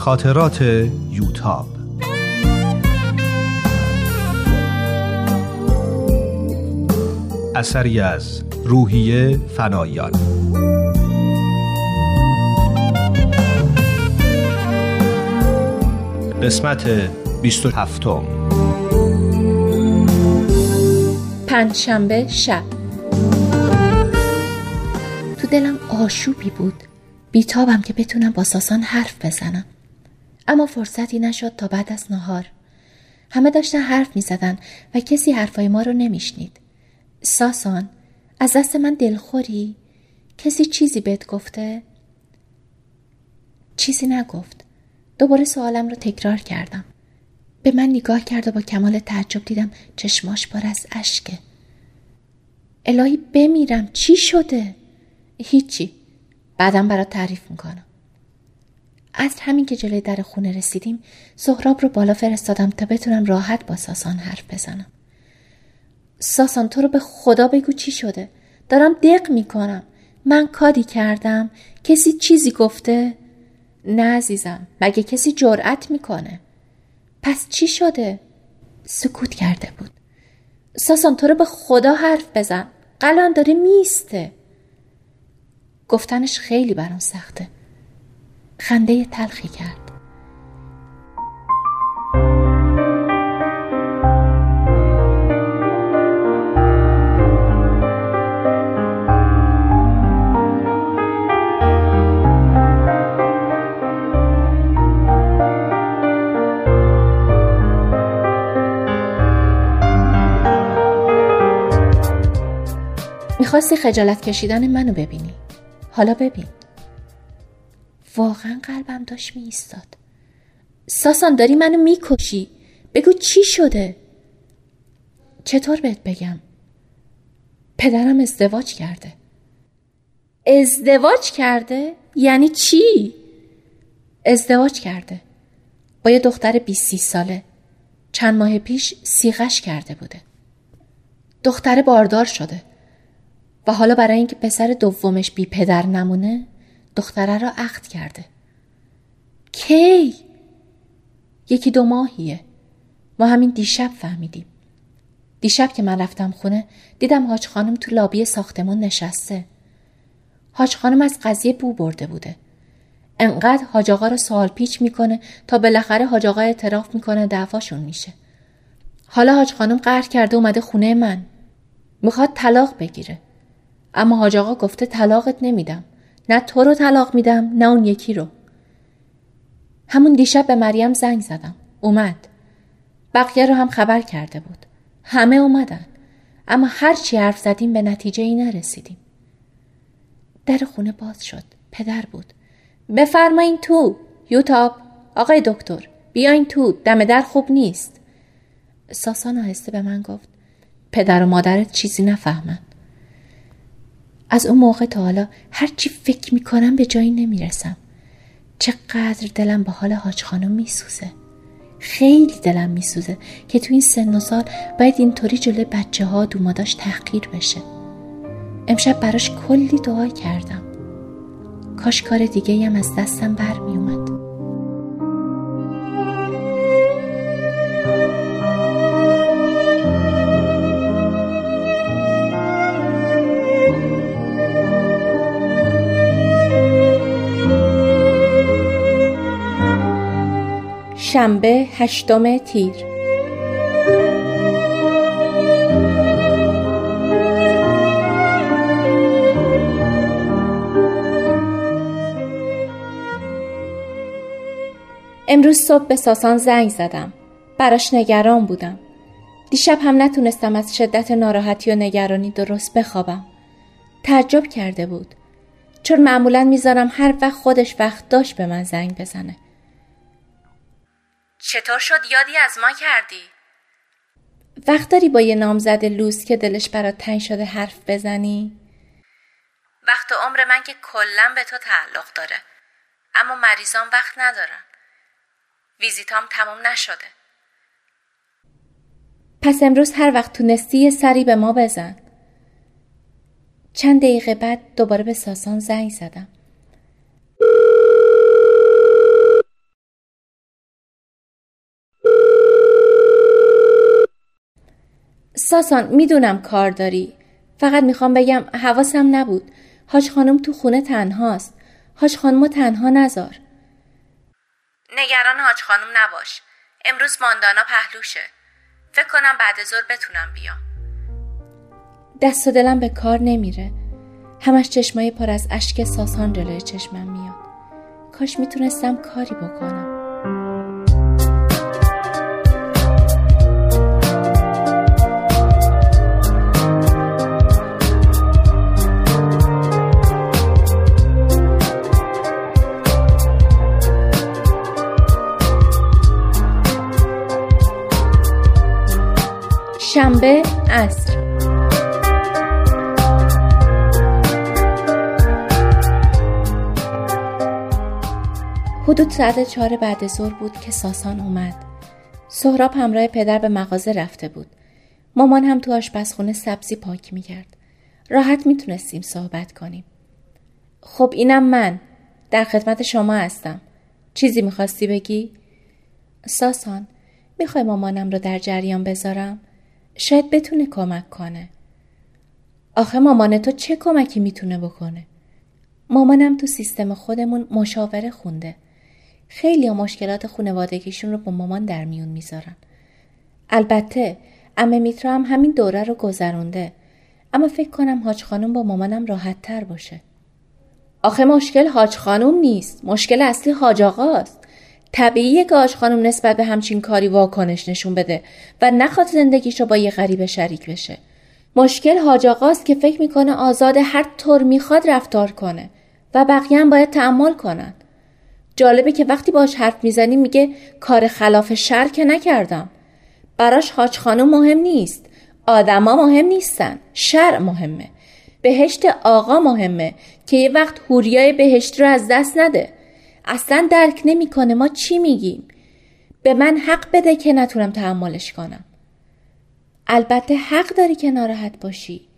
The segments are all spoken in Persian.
خاطرات یوتاب. اثری از روحیه فنایان. قسمت 27 پنجشنبه شب. تو دلم آشوبی بود. بیتابم که بتونم با ساسان حرف بزنم. اما فرصتی نشد تا بعد از نهار. همه داشتن حرف می زدن و کسی حرفای ما رو نمیشنید. ساسان از دست من دلخوری؟ کسی چیزی بهت گفته؟ چیزی نگفت. دوباره سوالم رو تکرار کردم. به من نگاه کرد و با کمال تعجب دیدم چشماش پر از اشکه الهی بمیرم چی شده؟ هیچی. بعدم برات تعریف می‌کنم. از همین که جلوی در خونه رسیدیم سهراب رو بالا فرستادم تا بتونم راحت با ساسان حرف بزنم. ساسان تو رو به خدا بگو چی شده؟ دارم دق می‌کنم. من کادی کردم. کسی چیزی گفته؟ نه عزیزم مگه کسی جرأت می‌کنه؟ پس چی شده؟ سکوت کرده بود. ساسان تو رو به خدا حرف بزن. قلم داره میسته گفتنش خیلی برام سخته. خنده تلخی کرد. می‌خواستی خجالت کشیدن منو ببینی. حالا ببین. واقعا قلبم داشت می ایستاد ساسان داری منو می‌کشی. بگو چی شده؟ چطور بهت بگم؟ پدرم ازدواج کرده. ازدواج کرده؟ یعنی چی؟ ازدواج کرده. با یه دختر 20 ساله. چند ماه پیش سیغش کرده بوده. دختر باردار شده. و حالا برای اینکه پسر دومش بی پدر نمونه دختره را عقد کرده. کی؟ یکی دو ماهیه. ما همین دیشب فهمیدیم. دیشب که من رفتم خونه دیدم حاج خانم تو لابی ساختمون نشسته. حاج خانم از قضیه بو برده بوده. انقدر حاج آقا رو سوال پیچ می‌کنه تا بالاخره حاج آقا اعتراف می‌کنه دعواشون میشه. حالا حاج خانم قهر کرده اومده خونه من. می‌خواد طلاق بگیره. اما حاج آقا گفته طلاقت نمیدم. نه تو رو طلاق میدم نه اون یکی رو. همون دیشب به مریم زنگ زدم. اومد. بقیه رو هم خبر کرده بود. همه اومدن. اما هر چی حرف زدیم به نتیجه ای نرسیدیم. در خونه باز شد. پدر بود. بفرمایین تو. یوتاب. آقای دکتر بیاین تو. دم در خوب نیست. ساسان آهسته به من گفت. پدر و مادرت چیزی نفهمن. از اون موقع تا حالا هرچی فکر می‌کنم به جایی نمی‌رسم. چقدر دلم به حال حاج خانم میسوزه. خیلی دلم میسوزه که تو این سن و سال باید اینطوری جلوی بچه ها دوماداش تحقیر بشه. امشب براش کلی دعا کردم. کاش کار دیگه هم از دستم برمیومد شنبه هشتم تیر. امروز صبح به ساسان زنگ زدم. براش نگران بودم. دیشب هم نتونستم از شدت ناراحتی و نگرانی درست بخوابم. تعجب کرده بود. چون معمولا می‌ذارم هر وقت خودش وقت داشت به من زنگ بزنه. چطور شد یادی از ما کردی؟ وقت داری با یه نامزد لوس که دلش برات تنگ شده حرف بزنی؟ وقت عمر من که کلا به تو تعلق داره. اما مریضان وقت ندارن. ویزیتام تموم نشده. پس امروز هر وقت تونستی یه سری به ما بزن. چند دقیقه بعد دوباره به ساسان زنگ زدم. ساسان می‌دونم کار داری. فقط می‌خوام بگم حواسم نبود. حاج خانم تو خونه تنهاست. حاج خانم تنها نزار نگران حاج خانم نباش. امروز ماندانا پهلوشه. فکر کنم بعد ظهر بتونم بیام. دست و دلم به کار نمیره. همش چشمای پر از اشک ساسان جلوی چشمم میاد. کاش می‌تونستم کاری بکنم. حدود ساعت چهار بعد ظهر بود که ساسان اومد سهراب همراه پدر به مغازه رفته بود مامان هم تو آشپزخونه سبزی پاک می‌کرد راحت می‌تونستیم صحبت کنیم خب اینم من در خدمت شما هستم چیزی می‌خواستی بگی؟ ساسان می‌خوای مامانم رو در جریان بذارم؟ شاید بتونه کمک کنه. آخه مامان تو چه کمکی می‌تونه بکنه؟ مامانم تو سیستم خودمون مشاوره خونده. خیلی ها مشکلات خونوادگیشون رو با مامان در میون می‌ذارن. البته امه میترا هم همین دوره رو گذرونده. اما فکر کنم حاج خانم با مامانم راحت تر باشه. آخه مشکل حاج خانم نیست. مشکل اصلی حاج آقاست. طبیعیه که آج خانم نسبت به همچین کاری واکنش نشون بده و نخواد زندگیش رو با یه غریبه شریک بشه. مشکل حاج آقاست که فکر می‌کنه آزاد هر طور می‌خواد رفتار کنه و بقیه هم باید تعمال کنن. جالبه که وقتی باش حرف می‌زنی میگه کار خلاف شر که نکردم. براش حاج خانم مهم نیست. آدما مهم نیستن. شر مهمه. بهشت آقا مهمه که یه وقت هوریای بهشت رو از دست نده. اصلا درک نمی‌کنه ما چی میگیم به من حق بده که نتونم تحملش کنم البته حق داری که ناراحت باشی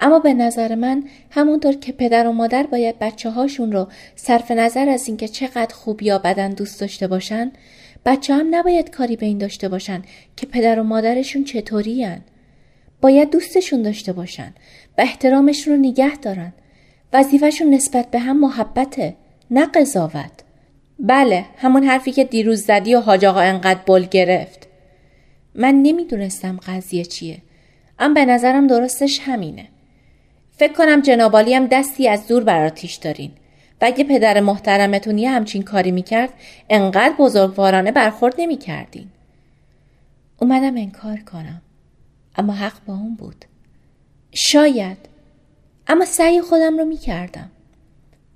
اما به نظر من همونطور که پدر و مادر باید بچه هاشون رو صرف نظر از اینکه چقدر خوب یا بدن دوست داشته باشن بچه هم نباید کاری به این داشته باشن که پدر و مادرشون چطوری هن. باید دوستشون داشته باشن و احترامشون رو نگه دارن. وظیفهشون نسبت به هم محبته نه قضاوت. بله همون حرفی که دیروز زدی و حاج آقا انقدر بل گرفت. من نمی‌دونستم قضیه چیه اما به نظرم درستش همینه. فکر کنم جنابالی هم دستی از دور براتیش دارین. و اگه پدر محترمتون یه همچین کاری می‌کرد انقدر بزرگوارانه برخورد نمی‌کردین. اومدم انکار کنم. اما حق با اون بود. شاید. اما سعی خودم رو می‌کردم.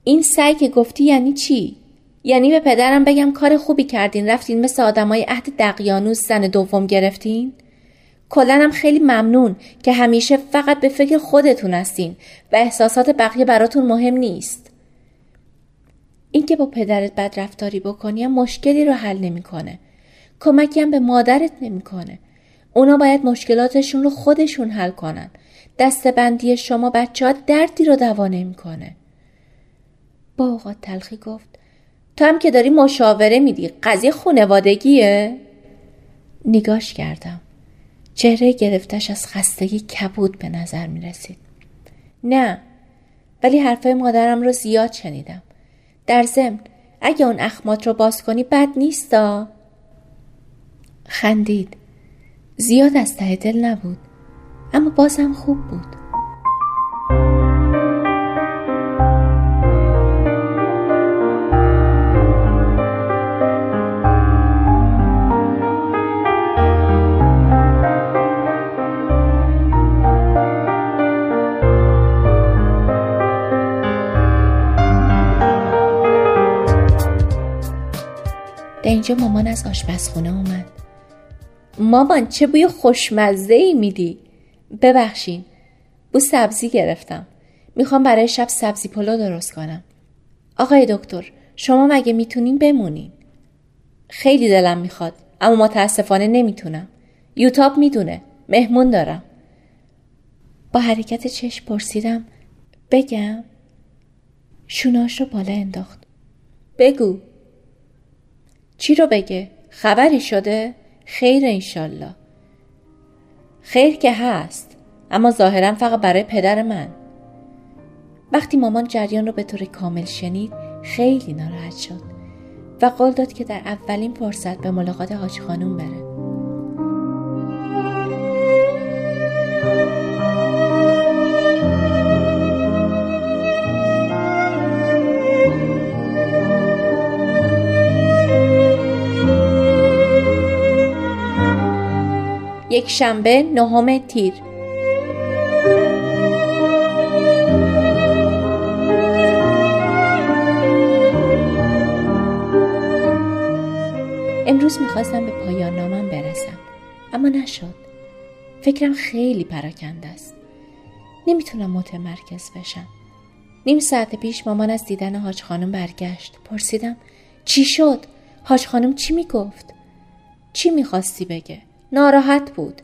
این سعی که گفتی یعنی چی؟ یعنی به پدرم بگم کار خوبی کردین رفتین مثل آدمای عهد دقیانوس زن دوم گرفتین؟ کلنم خیلی ممنون که همیشه فقط به فکر خودتون هستین و احساسات بقیه براتون مهم نیست. اینکه با پدرت بد رفتاری بکنی مشکلی رو حل نمی‌کنه. کمکی هم به مادرت نمی‌کنه. اونا باید مشکلاتشون رو خودشون حل کنن. دستبندی شما بچه ها دردی رو دوا نمی‌کنه. با اوقات تلخی گفت تو هم که داری مشاوره میدی قضیه خونوادگیه؟ نگاش کردم چهره گرفتش از خستگی کبود به نظر می رسید. نه ولی حرفای مادرم رو زیاد شنیدم. در ضمن اگه اون اخمات رو باز کنی بد نیستا. خندید. زیاد از ته دل نبود اما بازم خوب بود. در اینجا مامان از آشپزخونه اومد. مامان چه بوی خوشمزه ای میدی. ببخشین بو سبزی گرفتم. می‌خوام برای شب سبزی پلو درست کنم. آقای دکتر شما مگه می‌تونین بمونین؟ خیلی دلم می‌خواد اما متاسفانه نمی‌تونم. یوتاب می‌دونه مهمون دارم. با حرکت چشم پرسیدم بگم؟ شوناش رو بالا انداخت. بگو. چی رو بگه؟ خبری شده؟ خیر انشالله خیر که هست اما ظاهرا فقط برای پدر من وقتی مامان جریان رو به طور کامل شنید خیلی ناراحت شد و قول داد که در اولین فرصت به ملاقات حاج خانوم بره یک شنبه نهم تیر. امروز می‌خواستم به پایان نامم برسم اما نشد. فکرم خیلی پراکنده است. نمی‌تونم متمرکز بشم. نیم ساعت پیش مامان از دیدن حاج خانم برگشت. پرسیدم چی شد؟ حاج خانم چی می‌گفت؟ چی می‌خواستی بگه؟ ناراحت بود.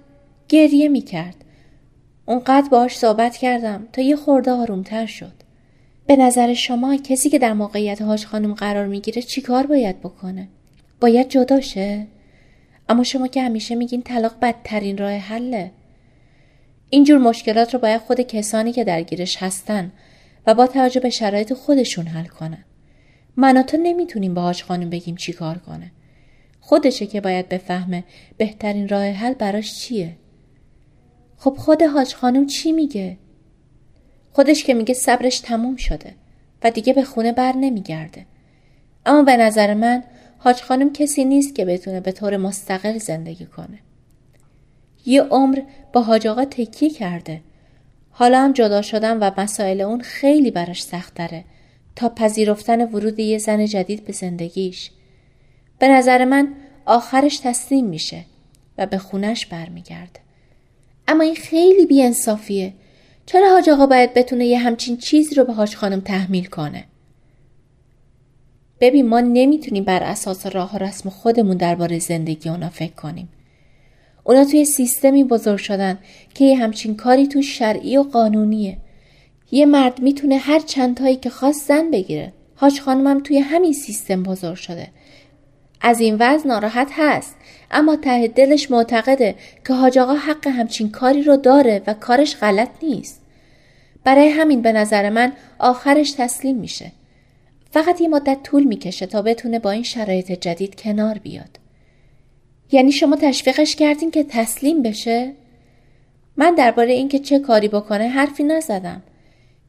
گریه می‌کرد. اونقدر باش صحبت کردم تا یه خورده آرومتر شد. به نظر شما کسی که در موقعیت حاج خانم قرار می‌گیره چیکار باید بکنه؟ باید جداشه اما شما که همیشه میگین طلاق بدترین راه حله. اینجور مشکلات رو باید خود کسانی که درگیرش هستن و با توجه به شرایط خودشون حل کنن. من و تو نمی‌تونیم به حاج خانم بگیم چیکار کنه. خودشه که باید بفهمه بهترین راه حل براش چیه؟ خب خود حاج خانم چی میگه؟ خودش که میگه صبرش تموم شده و دیگه به خونه بر نمیگرده. اما به نظر من حاج خانم کسی نیست که بتونه به طور مستقل زندگی کنه. یه عمر با حاج آقا تکیه کرده. حالا هم جدا شدن و مسائل اون خیلی براش سخت داره تا پذیرفتن ورود یه زن جدید به زندگیش. به نظر من آخرش تسلیم میشه و به خونش برمیگرده. اما این خیلی بیانصافیه. چرا حاج آقا باید بتونه یه همچین چیزی رو به حاج خانم تحمیل کنه؟ ببین ما نمی‌تونیم بر اساس راه و رسم خودمون درباره زندگی اونا فکر کنیم. اونا توی سیستمی بزرگ شدن که یه همچین کاری تو شرعی و قانونیه. یه مرد می‌تونه هر چند تایی که خواست زن بگیره. حاج خانمم توی همین سیستم بزرگ شده. از این وضع ناراحت هست. اما ته دلش معتقده که حاج آقا حق همچین کاری رو داره و کارش غلط نیست. برای همین به نظر من آخرش تسلیم میشه. فقط یه مدت طول می‌کشه تا بتونه با این شرایط جدید کنار بیاد. یعنی شما تشویقش کردین که تسلیم بشه؟ من درباره اینکه چه کاری بکنه حرفی نزدم.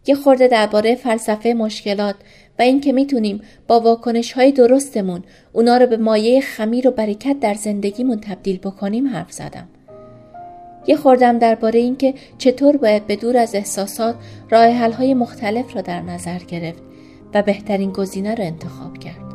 یه خورده درباره فلسفه مشکلات و اینکه می‌تونیم با واکنش های درستمون اونا رو به مایه خمیر و برکت در زندگیمون تبدیل بکنیم حرف زدم. یه خوردم درباره اینکه چطور باید به دور از احساسات راه های مختلف را در نظر گرفت و بهترین گزینه رو انتخاب کرد.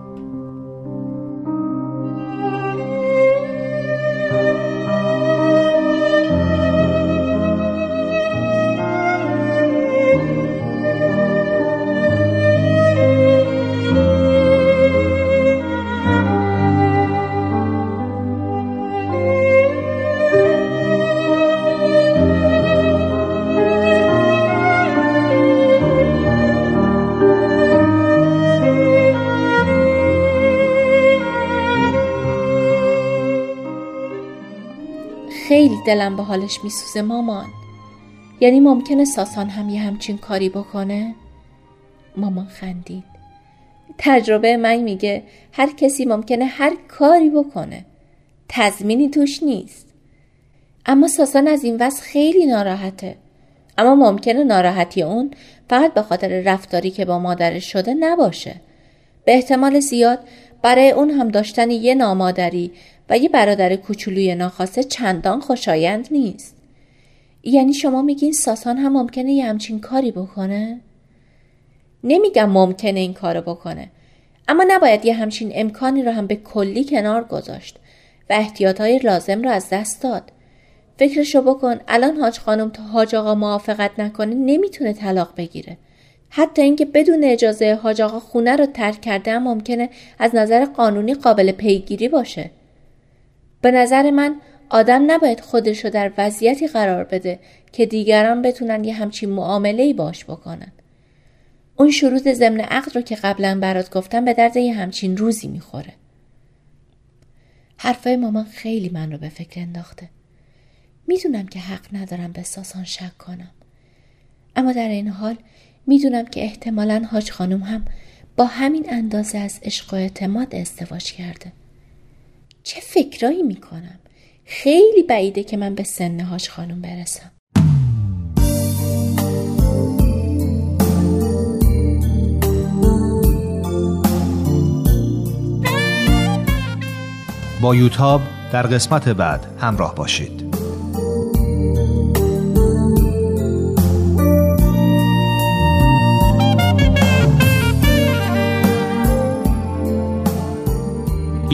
دلم به حالش میسوزه مامان. یعنی ممکنه ساسان هم یه همچین کاری بکنه؟ مامان خندید. تجربه من میگه هر کسی ممکنه هر کاری بکنه. تضمینی توش نیست. اما ساسان از این وضع خیلی ناراحته. اما ممکنه ناراحتی اون فقط به خاطر رفتاری که با مادرش شده نباشه. به احتمال زیاد برای اون هم داشتن یه نامادری و یه برادر کوچولوی ناخواسته چندان خوشایند نیست. یعنی شما میگین ساسان هم ممکنه یه همچین کاری بکنه؟ نمیگم ممکنه این کارو بکنه. اما نباید یه همچین امکانی رو هم به کلی کنار گذاشت و احتیاطهای لازم رو از دست داد. فکرشو بکن الان حاج خانم تا حاج آقا موافقت نکنه نمی‌تونه طلاق بگیره. حتی اینکه بدون اجازه حاج آقا خونه رو ترک کرده هم ممکنه از نظر قانونی قابل پیگیری باشه. به نظر من آدم نباید خودش رو در وضعیتی قرار بده که دیگران بتونن یه همچین معامله باش بکنن. اون شروط ضمن عقد رو که قبلا برات گفتم به درد یه همچین روزی می‌خوره. حرفای مامان خیلی من رو به فکر انداخته. می‌دونم که حق ندارم به ساسان شک کنم اما در این حال می‌دونم که احتمالا حاج خانم هم با همین اندازه از عشق و اعتماد ازدواج کرده چه فکرایی می‌کنم؟ خیلی بعیده که من به سن حاج خانم برسم. با یوتاب در قسمت بعد همراه باشید.